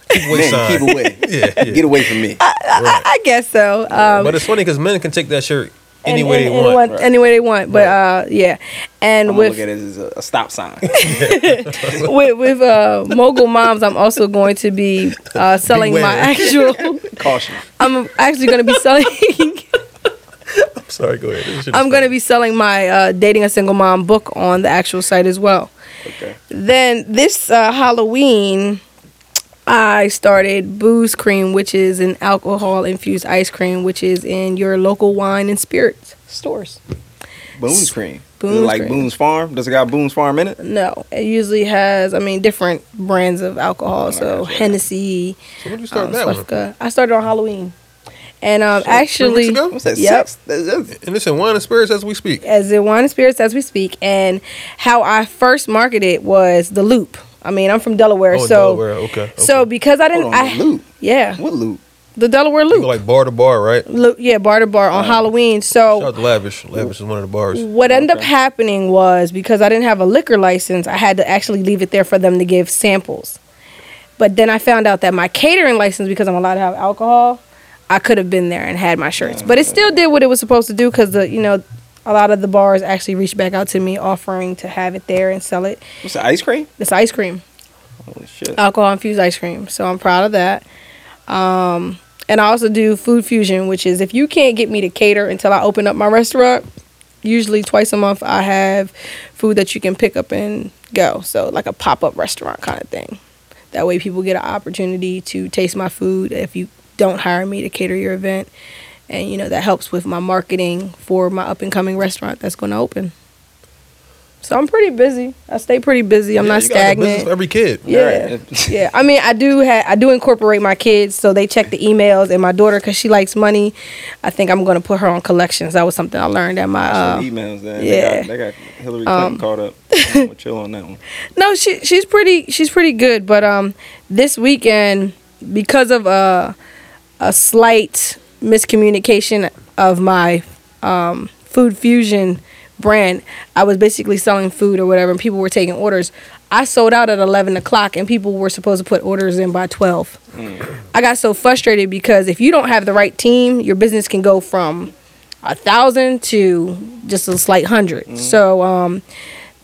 keep away Men, sign. keep away. Yeah, yeah. Get away from me. I, I guess so. Um, but it's funny because men can take that shirt any and- way they and want. what- Any way they want. But uh, yeah, and I'm gonna with look at it as a, a stop sign. with with uh, mogul moms, I'm also going to be uh, selling my actual. Caution. I'm actually going to be selling. I'm sorry, go ahead. This shit is I'm going to be selling my uh, dating a single mom book on the actual site as well. Okay. Then this uh, Halloween, I started Booze Cream, which is an alcohol infused ice cream, which is in your local wine and spirits stores. Boone's cream. Is it Boone's like Cream. Boone's Farm? Does it got Boone's Farm in it? No, it usually has, I mean, different brands of alcohol. So Hennessy, So when did you start um, that one? I started on Halloween, and um, Three weeks actually, ago? What's that? Yep. Six? That's- that's- And it's in wine and spirits as we speak. as in wine and spirits as we speak. And how I first marketed was the Loop. I mean, I'm from Delaware, Oh, so Delaware. Okay. okay. so because I didn't, on, I the loop. yeah, What loop? the Delaware you Loop. go like bar to bar, right? Lo- yeah, bar to bar on Halloween. Shout So out to Lavish. Lavish is one of the bars. what ended up happening was because I didn't have a liquor license, I had to actually leave it there for them to give samples. But then I found out that my catering license, because I'm allowed to have alcohol, I could have been there and had my shirts. But it still did what it was supposed to do because the you know a lot of the bars actually reached back out to me offering to have it there and sell it. The ice cream? It's ice cream. Holy shit. alcohol infused ice cream. So I'm proud of that. Um, and I also do food fusion, which is if you can't get me to cater until I open up my restaurant, usually twice a month I have food that you can pick up and go. So like a pop up restaurant kind of thing. That way people get an opportunity to taste my food if you don't hire me to cater your event. And you know that helps with my marketing for my up and coming restaurant that's going to open. So I'm pretty busy. I stay pretty busy. I'm Yeah, not you got stagnant. for every kid. Yeah, Right. yeah. I mean, I do ha- I do incorporate my kids, so they check the emails. And my daughter, because she likes money, I think I'm gonna put her on collections. That was something I learned at my. Some Uh, emails there. yeah. They got, they got Hillary Clinton Um, caught up. We'll chill on that one. no, she she's pretty she's pretty good. But um, this weekend, because of uh, a slight miscommunication of my um, food fusion brand, I was basically selling food or whatever, and people were taking orders. I sold out at eleven o'clock, and people were supposed to put orders in by twelve. I got so frustrated because if you don't have the right team, your business can go from a thousand to just a slight 100 So um,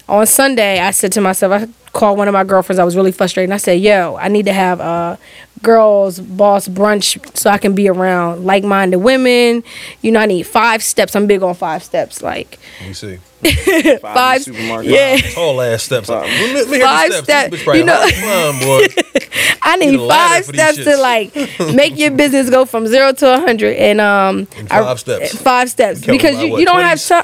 on Sunday, I said to myself, I called one of my girlfriends. I was really frustrated. And I said, "Yo, I need to have a girls' boss brunch so I can be around like-minded women. You know, I need five steps. I'm big on five steps. Like Let me see. Five, five, supermarket. yeah. Tall ass steps. Let let me Five steps. step- This bitch probably you know- hard. Come on, boy. I Need need a ladder five steps to like make your business go from zero to a hundred, and um, In I- five steps. Five steps because you, what, you don't have time.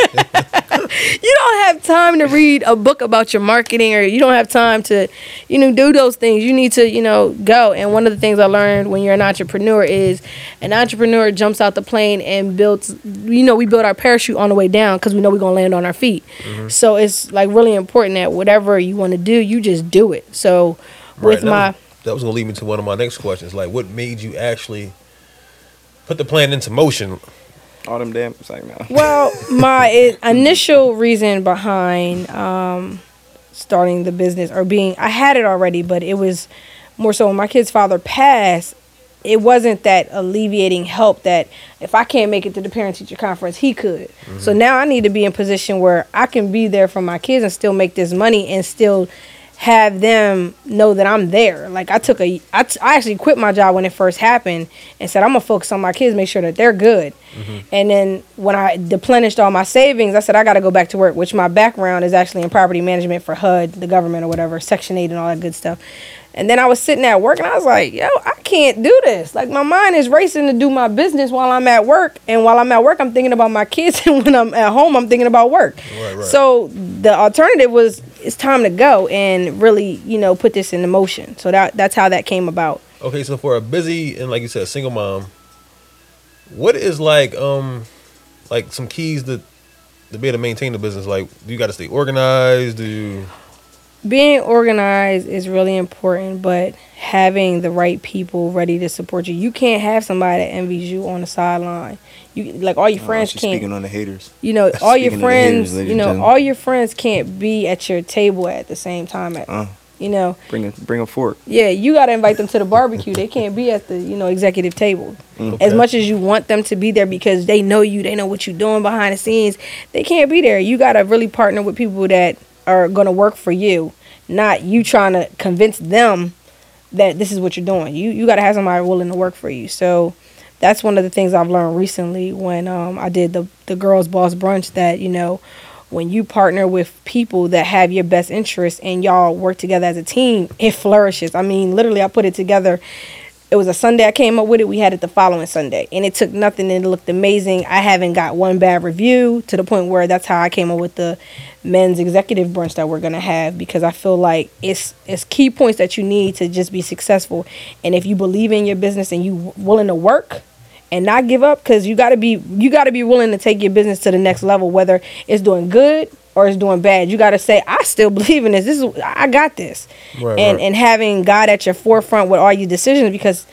You don't have time to read a book about your marketing, or you don't have time to, you know, do those things. You need to, you know, go. And one of the things I learned when you're an entrepreneur is an entrepreneur jumps out the plane and builds. You know, we build our parachute on the way down because we know we're gonna land on our feet. Mm-hmm. So it's like really important that whatever you want to do, you just do it. So with Right, my was- that was gonna lead me to one of my next questions. Like, what made you actually put the plan into motion? All them damn. It's like, no. Well, my initial reason behind um, starting the business or being, I had it already, but it was more so when my kid's father passed. It wasn't that alleviating help that if I can't make it to the parent teacher conference, he could. So now I need to be in position where I can be there for my kids and still make this money and still have them know that I'm there. Like I took a, I, t- I actually quit my job when it first happened and said I'm gonna focus on my kids, make sure that they're good. Mm-hmm. And then when I deplenished all my savings, I said I got to go back to work, which my background is actually in property management for HUD, the government or whatever, Section 8 and all that good stuff. And then I was sitting at work and I was like, yo, I can't do this. Like my mind is racing to do my business while I'm at work. And while I'm at work, I'm thinking about my kids. And when I'm at home, I'm thinking about work. Right, right. So the alternative was it's time to go and really, you know, put this into motion. So that that's how that came about. Okay, so for a busy and like you said, single mom, what is like um like some keys that to be able to maintain the business? Like, do you got to stay organized? Do you, being organized is really important, but having the right people ready to support you. You can't have somebody that envies you on the sideline. You like all your Oh, friends she's can't. speaking on the haters. You know, all your Speaking of the haters, friends. You know, all your friends can't be at your table at the same time. At, Uh. You know, Bring a bring a fork. yeah, you got to invite them to the barbecue. They can't be at the you know executive table as much as you want them to be there because they know you. They know what you're doing behind the scenes. They can't be there. You got to really partner with people that are gonna work for you, not you trying to convince them that this is what you're doing. You you got to have somebody willing to work for you. So that's one of the things I've learned recently when um, I did the the girls boss brunch. That you know when you partner with people that have your best interests and y'all work together as a team, it flourishes. I mean, literally, I put it together. It was a Sunday I came up with it. We had it the following Sunday, and it took nothing and it looked amazing. I haven't got one bad review to the point where that's how I came up with the men's executive brunch that we're gonna have because I feel like it's it's key points that you need to just be successful. And if you believe in your business and you willing to work, and not give up because you got to be you got to be willing to take your business to the next level whether it's doing good or it's doing bad you got to say i still believe in this this is i got this Right, and right. and having god at your forefront with all your decisions because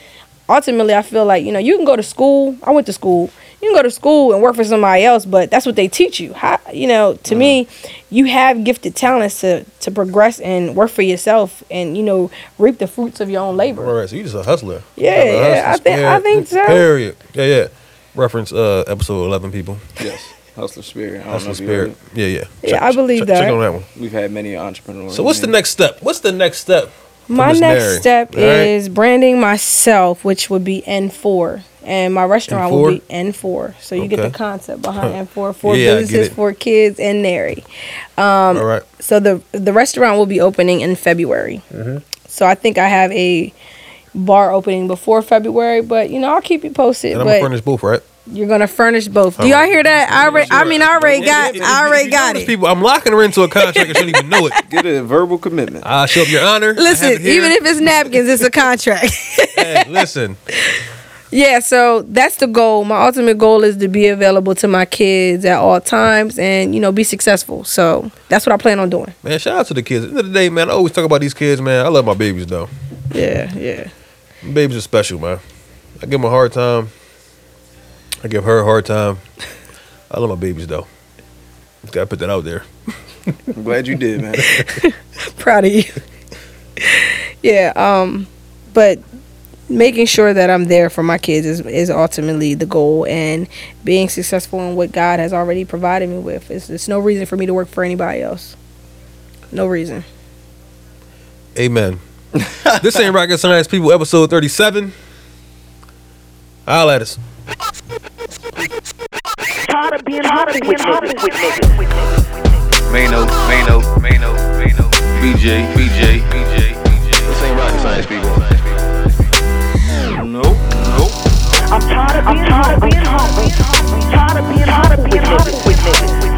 ultimately i feel like you know you can go to school i went to school you can go to school and work for somebody else but that's what they teach you how you know to me you have gifted talents to to progress and work for yourself and you know reap the fruits of your own labor All right, so you just a hustler. Yeah, You have a yeah, I hustler think- I think so. Period. Yeah, yeah. Reference uh episode eleven, people. Yes. Hustler spirit. I don't Hustler if you heard spirit. Yeah, yeah. Yeah, I believe check, that. Check on that one. We've had many entrepreneurs. So what's the next step? What's the next step? My Miss next Mary? step All right? is branding myself, which would be N4. And my restaurant will be N4. So you get the concept behind N4. Four Yeah, I get businesses, it. four kids, and Nery. All right. So the the restaurant will be opening in February. Mm-hmm. So I think I have a bar opening before February, but you know I'll keep you posted. And I'm gonna But furnish both, right? You're gonna furnish both. Do oh. y'all hear that? I already, I mean, I already got, If- if- I already got it. People, I'm locking her into a contract and she don't even know it. Get a verbal commitment. I show up your honor. I have Listen, it here. even if it's napkins, it's a contract. Hey, listen. Yeah, so that's the goal. My ultimate goal is to be available to my kids at all times and, you know, be successful. So that's what I plan on doing. Man, shout out to the kids. At the end of the day, man, I always talk about these kids, man. I love my babies though. Yeah, yeah. Babies are special, man. I give them a hard time. I give her a hard time. I love my babies though. Gotta put that out there. I'm glad you did, man. Proud of you. yeah, um, but making sure that I'm there for my kids is, is ultimately the goal and being successful in what God has already provided me with. It's, it's no reason for me to work for anybody else. No reason. Amen. this ain't rocket science, people. Episode thirty-seven. Holla at us tired of being hot, being hot with niggas. Mano, Mano, Mano, Mano. BJ, BJ, BJ, BJ. This ain't rocket science, people. I'm tired of being hot, being hot, tired of being hot, being hot with niggas.